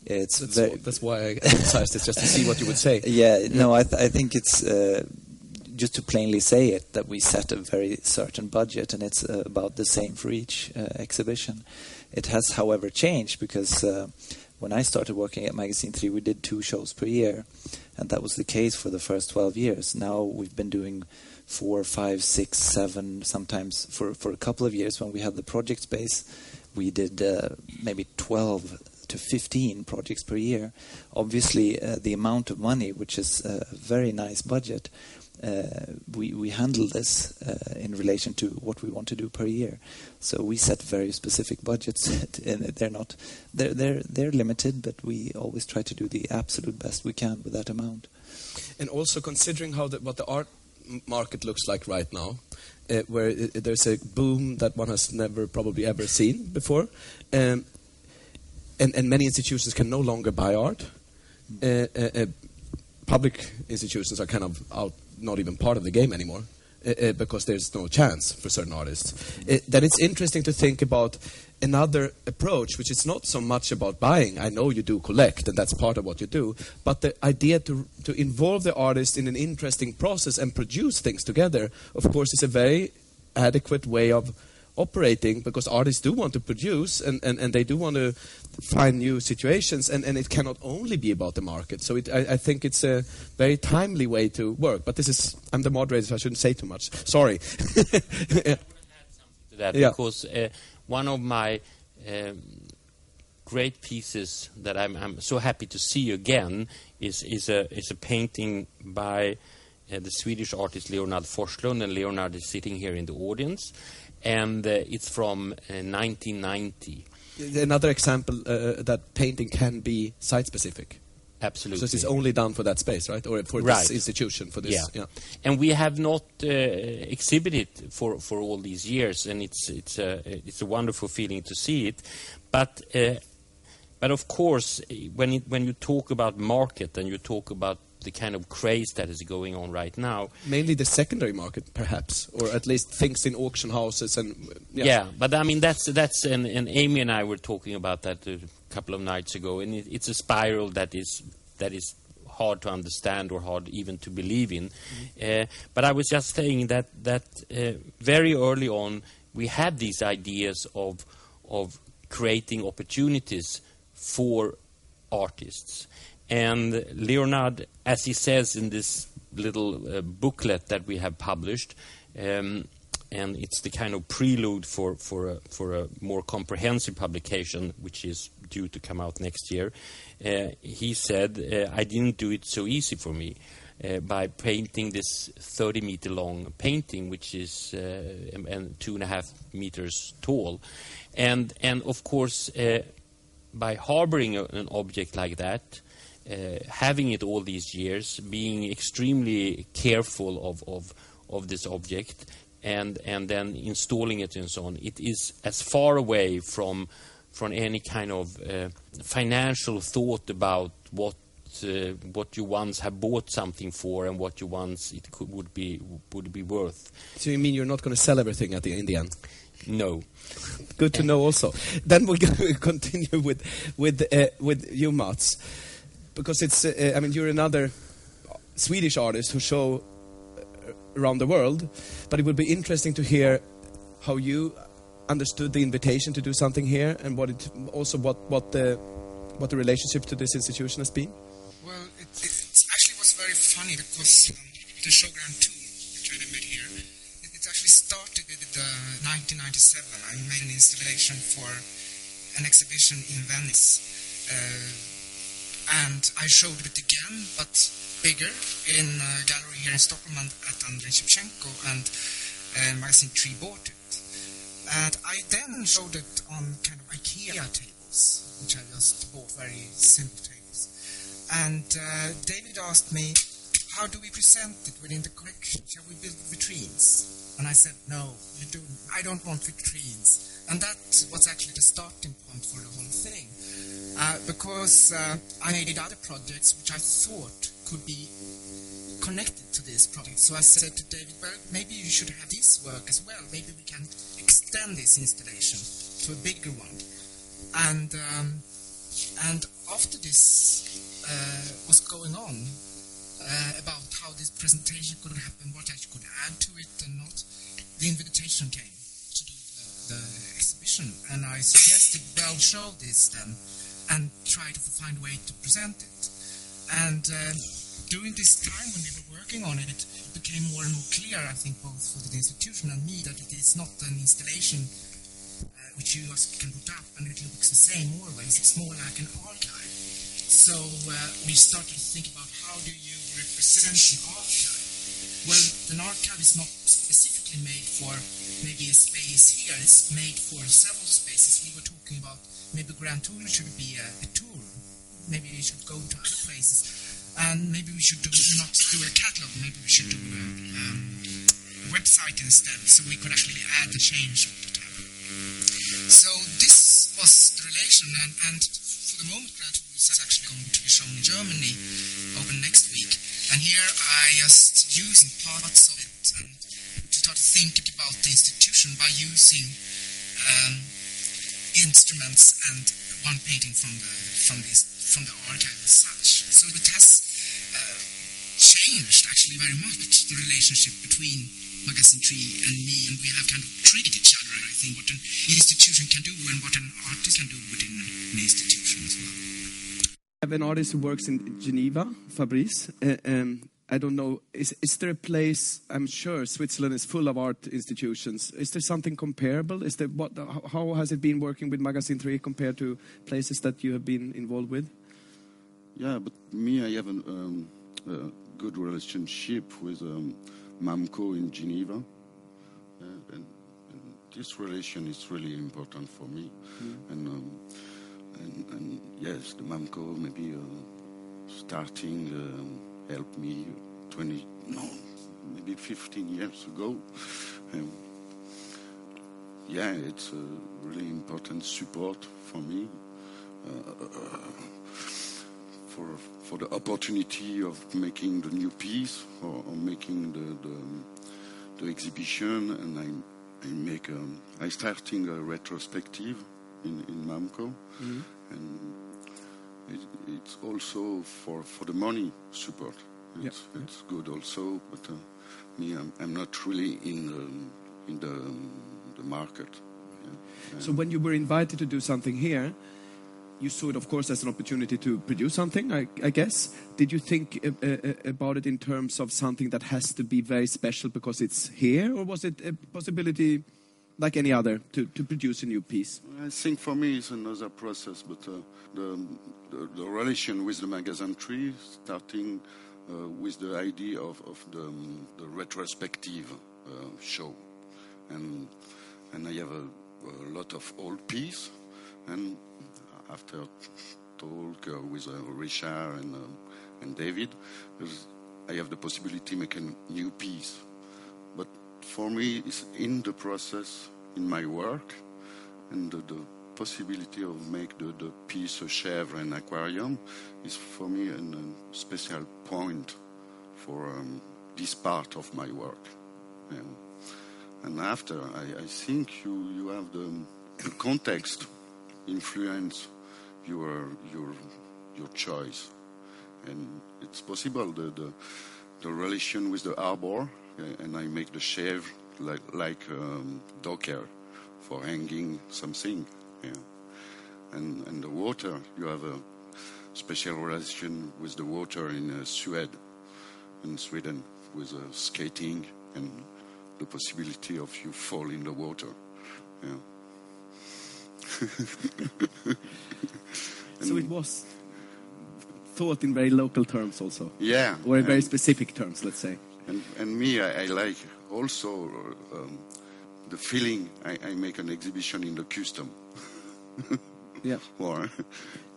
It's that's, very, that's why I emphasized it, just to see what you would say. [laughs] Yeah, no, I, th I think it's uh, just to plainly say it, that we set a very certain budget, and it's uh, about the same for each uh, exhibition. It has, however, changed because uh, when I started working at Magasin 3, we did two shows per year, and that was the case for the first 12 years. Now we've been doing four, five, six, seven, sometimes for, for a couple of years when we had the project space, we did uh, maybe 12 to 15 projects per year. Obviously, uh, the amount of money, which is a very nice budget, uh, we we handle this uh, in relation to what we want to do per year. So we set very specific budgets, [laughs] and they're not they're they're they're limited, but we always try to do the absolute best we can with that amount. And also considering how the, what the art market looks like right now, uh, where it, there's a boom that one has never probably ever seen before, um, and and many institutions can no longer buy art. Uh, uh, uh public institutions are kind of out not even part of the game anymore. Uh, uh, because there's no chance for certain artists. Uh, then it's interesting to think about another approach, which is not so much about buying. I know you do collect, and that's part of what you do, but the idea to to involve the artist in an interesting process and produce things together, of course, is a very adequate way of operating because artists do want to produce and, and, and they do want to find new situations and, and it cannot only be about the market. So it, I, I think it's a very timely way to work. But this is, I'm the moderator, so I shouldn't say too much. Sorry. [laughs] yeah. to that yeah. because uh, one of my um, great pieces that I'm, I'm, so happy to see again is, is, a, is a painting by uh, the Swedish artist Leonard Forslund, and Leonard is sitting here in the audience and uh, it's from 1990. Uh, Another example uh, that painting can be site specific. Absolutely. So it's only done for that space, right? Or for right. this institution, for this. Yeah. yeah. And we have not uh, exhibited for, for all these years, and it's it's a it's a wonderful feeling to see it. But uh, but of course, when it, when you talk about market and you talk about the kind of craze that is going on right now. Mainly the secondary market, perhaps, or at least things in auction houses and. Yeah, yeah but I mean that's that's and, and Amy and I were talking about that a couple of nights ago, and it, it's a spiral that is that is hard to understand or hard even to believe in. Mm-hmm. Uh, but I was just saying that that uh, very early on we had these ideas of of creating opportunities for artists and Leonard, as he says in this little uh, booklet that we have published, um, and it's the kind of prelude for, for, a, for a more comprehensive publication, which is due to come out next year. Uh, he said, uh, I didn't do it so easy for me. Uh, by painting this 30 meter long painting, which is uh, and two and a half meters tall, and and of course uh, by harboring a, an object like that, having it all these years, being extremely careful of, of, of this object, and, and then installing it and so on, it is as far away from, from any kind of uh, financial thought about what uh, what you once have bought something for and what you once it could, would be would be worth. So you mean you're not going to sell everything at the in the end? No. Good to know. Also, then we'll [laughs] continue with with uh, with you, Matts, because it's. Uh, I mean, you're another Swedish artist who show uh, around the world, but it would be interesting to hear how you understood the invitation to do something here, and what it also what what the what the relationship to this institution has been. Well, it, it actually was very funny because um, the show Grand Tour, which I met here, it, it actually started with uh, 1997. I made an installation for an exhibition in Venice. Uh, and I showed it again, but bigger, in a gallery here in Stockholm and at Andréhn-Schiptjenko, and uh, Magasin 3 bought it. And I then showed it on kind of IKEA tables, which I just bought, very simple tables. And uh, David asked me, how do we present it within the collection? Shall we build vitrines? And I said, no, you do, I don't want vitrines. And that was actually the starting point for the whole thing. Uh, because uh, I made other projects which I thought could be connected to this project. So I said to David, well, maybe you should have this work as well. Maybe we can extend this installation to a bigger one. And um, and after this uh, was going on uh, about how this presentation could happen, what I could add to it and not, the invitation came to do the, the exhibition, and I suggested, well, show this then, and try to find a way to present it. And uh, during this time when we were working on it, it became more and more clear, I think, both for the institution and me, that it is not an installation uh, which you can put up and it looks the same always. It's more like an archive. So uh, we started to think about how do you Well, the archive is not specifically made for maybe a space here. It's made for several spaces. We were talking about maybe Grand Tour should be a, a tour. Maybe we should go to other places and maybe we should do, not do a catalog, maybe we should do a, um, a website instead, so we could actually add the change all the time. So this was the relation, and, and for the moment, Grand Tour is actually going to be shown in Germany over next week. And here I just using parts of it and to start to think about the institution by using um, instruments and one painting from the from this from the archive as such. So it has uh, changed actually very much the relationship between Magasin Three and me, and we have kind of treated each other. I think what an institution can do and what an artist can do within an institution as well. I have an artist who works in Geneva, Fabrice. Uh, um, I don't know. Is, is there a place? I'm sure Switzerland is full of art institutions. Is there something comparable? Is there what? How has it been working with Magasin Three compared to places that you have been involved with? Yeah, but me, I have an, um, a good relationship with um, MAMCO in Geneva, uh, and, and, this relation is really important for me. Mm. And, um, and, and yes, the MAMCO maybe uh, starting. Um, helped me 20, no, maybe 15 years ago. [laughs] Um, yeah, it's a really important support for me, uh, for for the opportunity of making the new piece or, or making the, the, the exhibition, and I I make um, I starting a retrospective in in MAMCO, mm-hmm. and it, it's also for, for the money support. It's, yeah. it's good also, but uh, me, I'm, I'm, not really in the, in the, um, the market. Yeah. So when you were invited to do something here, you saw it, of course, as an opportunity to produce something, I, I guess. Did you think uh, uh, about it in terms of something that has to be very special because it's here, or was it a possibility like any other to, to produce a new piece? I think for me it's another process, but uh, the, the, the, relation with the Magasin Three, starting uh, with the idea of, of the, um, the retrospective uh, show. And, and I have a, a, lot of old pieces, and after talk uh, with uh, Richard and, um, and David, I have the possibility to make a new piece. For me, it's in the process, in my work, and the, the possibility of make the, the piece a chèvre and aquarium is for me a special point for um, this part of my work. And after, I, I, think you, you have the, the context influence your your your choice, and it's possible the the, the relation with the arbor, and I make the shave like like um, docker for hanging something, yeah. and and the water you have a special relation with the water in uh, Sweden, in Sweden with uh, skating and the possibility of you fall in the water. Yeah. [laughs] so it was thought in very local terms also. Yeah. Or in very specific terms, let's say. And, and me, I, I like also um, the feeling I, I, make an exhibition in the custom. [laughs] yeah. [laughs] Or,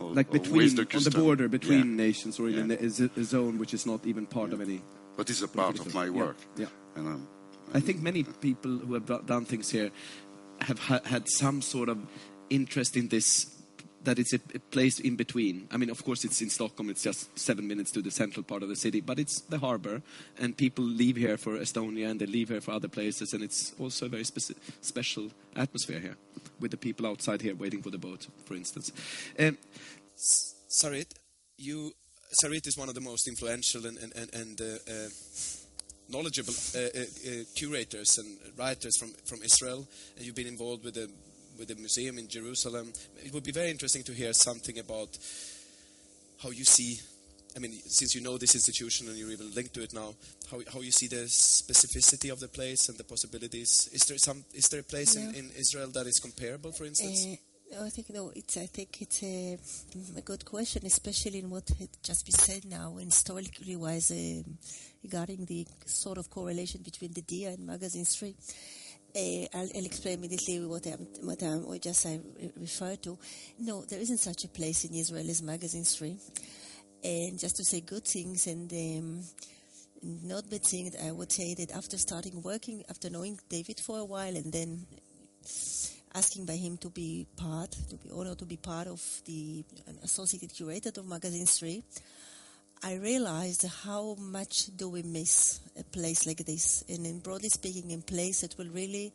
or like between the on the border between yeah. nations, or in yeah. a, a, zone which is not even part yeah. of any. But it's a part of my work. Yeah. And, um, I think many people who have done things here have ha had some sort of interest in this that it's a, a, place in between. I mean, of course, it's in Stockholm. It's just seven minutes to the central part of the city, but it's the harbor, and people leave here for Estonia and they leave here for other places, and it's also a very special atmosphere here with the people outside here waiting for the boat, for instance. Um, Sarit, you Sarit is one of the most influential and and and, and uh, uh, knowledgeable uh, uh, uh curators and writers from from Israel, and you've been involved with the with the museum in Jerusalem. It would be very interesting to hear something about how you see. I mean, since you know this institution and you're even linked to it now, how, how you see the specificity of the place and the possibilities. Is there some? Is there a place yeah. in, in Israel that is comparable, for instance? Uh, I think no. It's. I think it's a, a, good question, especially in what had just been said now, and historically wise, um, regarding the sort of correlation between the Dia and Magasin Three. Uh, I'll, explain immediately what, I'm, what, I'm, what just I referred to. No, there isn't such a place in Israel as Magasin Three. And just to say good things and um, not bad things, I would say that after starting working, after knowing David for a while, and then asking by him to be part, to be honored to be part of the associated curator of Magasin Three, I realized how much do we miss a place like this, and in broadly speaking, a place that will really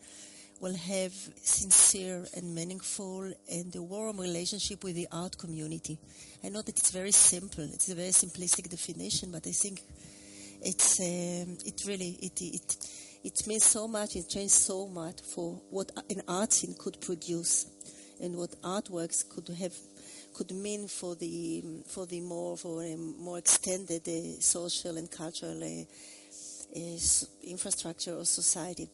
will have sincere and meaningful and a warm relationship with the art community. I know that it's very simple; it's a very simplistic definition, but I think it's um, it really it it it means so much. It changed so much for what an art scene could produce, and what artworks could have could mean for the for the more for a more extended uh, social and cultural uh, infrastructure of society.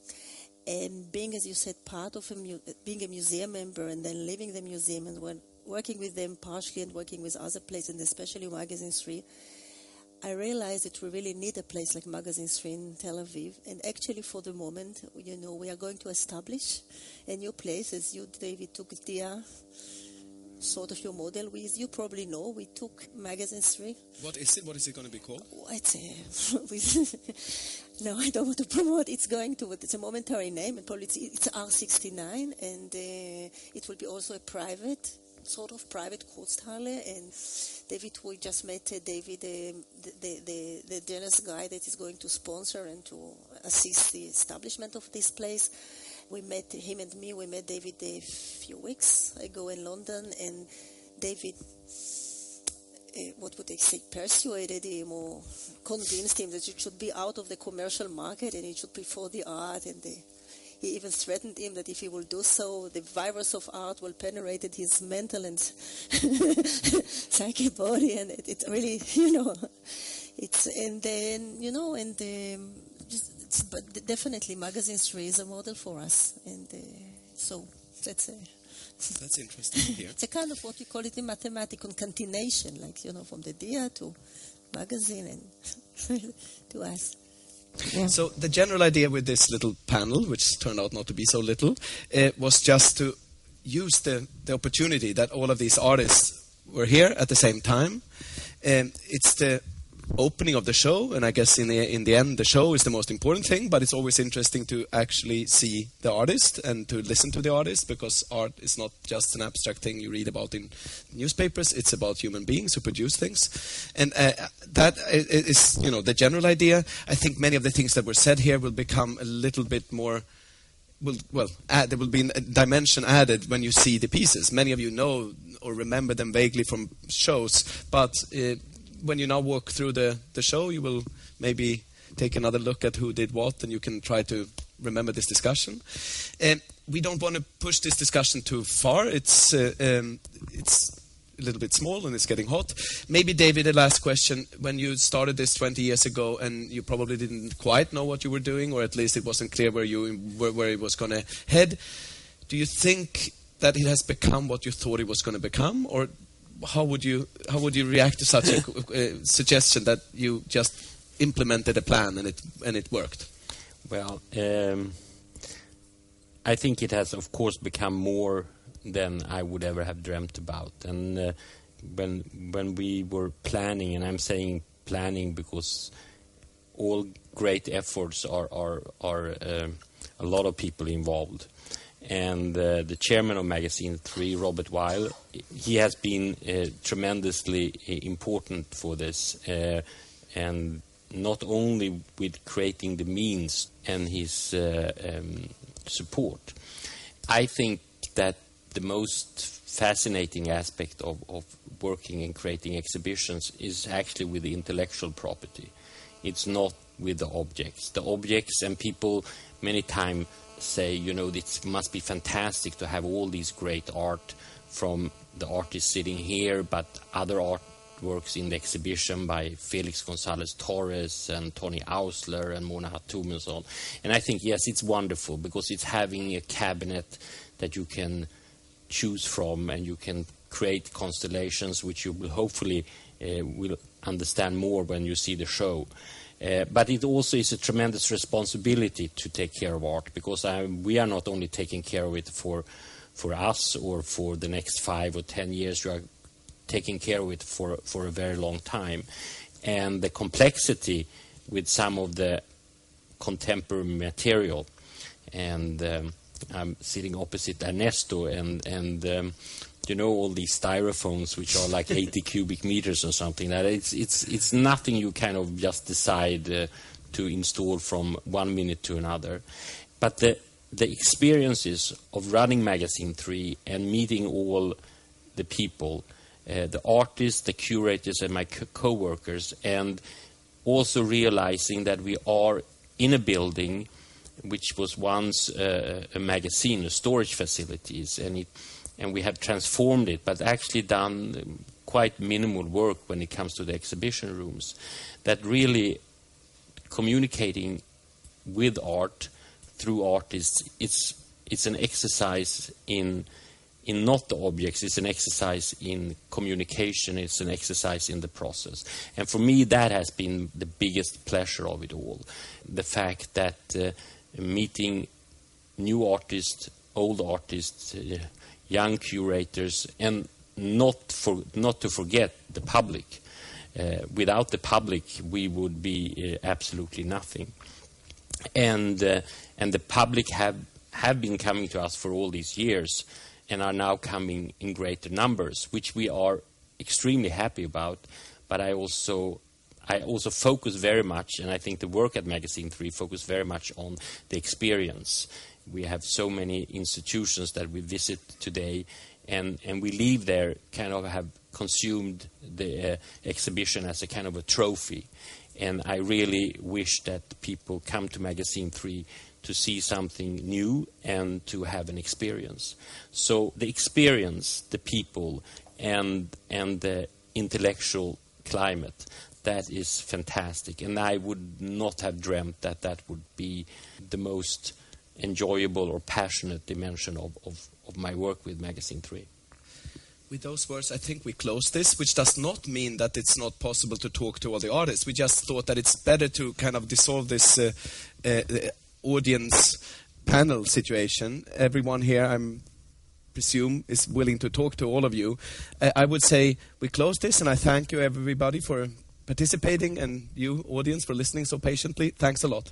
And being, as you said, part of a mu- being a museum member and then leaving the museum and when working with them partially and working with other places, and especially Magasin Three, I realized that we really need a place like Magasin Three in Tel Aviv. And actually, for the moment, you know, we are going to establish a new place, as you, David, took Dia sort of your model with. You probably know we took Magasin Three. What is it? What is it going to be called? It's [laughs] a, [laughs] no, I don't want to [laughs] promote. It's going to. It's a momentary name, and probably it's, it's R69, and uh, it will be also a private sort of private Kunsthalle. And David, we just met uh, David, uh, the, the, the, the generous guy that is going to sponsor and to assist the establishment of this place we met him and me. We met David a few weeks ago in London, and David, uh, what would I say, persuaded him or convinced him that it should be out of the commercial market and it should be for the art. And the, he even threatened him that if he will do so, the virus of art will penetrate his mental and [laughs] psychic body, and it, it, really, [laughs] you know, it's and then you know, and um, but definitely Magasin Three is a model for us, and uh, so that's a. [laughs] That's interesting here. it's a kind of what we call it in mathematics concatenation, like you know, from the dia to Magasin and [laughs] to us. Yeah. So the general idea with this little panel, which turned out not to be so little, uh, was just to use the, the opportunity that all of these artists were here at the same time. Um, it's the opening of the show, and I guess in the in the end, the show is the most important thing. But it's always interesting to actually see the artist and to listen to the artist because art is not just an abstract thing you read about in newspapers. It's about human beings who produce things, and uh, that is you know the general idea. I think many of the things that were said here will become a little bit more will well add, there will be a dimension added when you see the pieces. Many of you know or remember them vaguely from shows, but uh, when you now walk through the, the show, you will maybe take another look at who did what, and you can try to remember this discussion. Uh, we don't want to push this discussion too far. It's uh, um, it's a little bit small and it's getting hot. Maybe, David, a last question. When you started this 20 years ago and you probably didn't quite know what you were doing, or at least it wasn't clear where, you, where, where it was going to head, do you think that it has become what you thought it was going to become? Or how would you, how would you react to such a uh, suggestion that you just implemented a plan and it, and it worked? Well, um, I think it has, of course, become more than I would ever have dreamt about. And uh, when when we were planning, and I'm saying planning because all great efforts are are are uh, a lot of people involved. And uh, the chairman of Magasin 3, Robert Weil, he has been uh, tremendously uh, important for this. Uh, and not only with creating the means and his um, support. I think that the most fascinating aspect of, of working and creating exhibitions is actually with the intellectual property. It's not with the objects. The objects and people many times say, you know, it must be fantastic to have all these great art from the artist sitting here, but other artworks in the exhibition by Felix Gonzalez Torres and Tony Oursler and Mona Hatoum and so on. And I think, yes, it's wonderful because it's having a cabinet that you can choose from, and you can create constellations which you will hopefully uh, will understand more when you see the show. Uh, but it also is a tremendous responsibility to take care of art because uh, we are not only taking care of it for for us or for the next five or ten years. You are taking care of it for for a very long time, and the complexity with some of the contemporary material and um, I'm sitting opposite Ernesto, and and um, you know all these styrofoams which are like [laughs] 80 cubic meters or something. That it's it's it's nothing you kind of just decide uh, to install from one minute to another, but the the experiences of running Magasin 3 and meeting all the people, uh, the artists, the curators, and my co workers, and also realizing that we are in a building which was once uh, a magazine, a storage facilities, and it, and we have transformed it, but actually done quite minimal work when it comes to the exhibition rooms. That really communicating with art through artists, it's it's an exercise in in not the objects, it's an exercise in communication, it's an exercise in the process. And for me, that has been the biggest pleasure of it all. The fact that uh, meeting new artists, old artists, uh, young curators, and not for not to forget the public. Uh, without the public, we would be uh, absolutely nothing. And uh, and the public have have been coming to us for all these years, and are now coming in greater numbers, which we are extremely happy about. But I also I also focus very much, and I think the work at Magasin 3 focus very much on the experience. We have so many institutions that we visit today, and, and we leave there kind of have consumed the uh, exhibition as a kind of a trophy. And I really wish that people come to Magasin 3 to see something new and to have an experience. So the experience, the people, and, and the intellectual climate that is fantastic. And I would not have dreamt that that would be the most enjoyable or passionate dimension of, of, of my work with Magasin 3. With those words, I think we close this, which does not mean that it's not possible to talk to all the artists. We just thought that it's better to kind of dissolve this uh, uh, audience panel situation. Everyone here, I'm presume is willing to talk to all of you. Uh, I would say we close this, and I thank you everybody for participating and you, audience, for listening so patiently. Thanks a lot.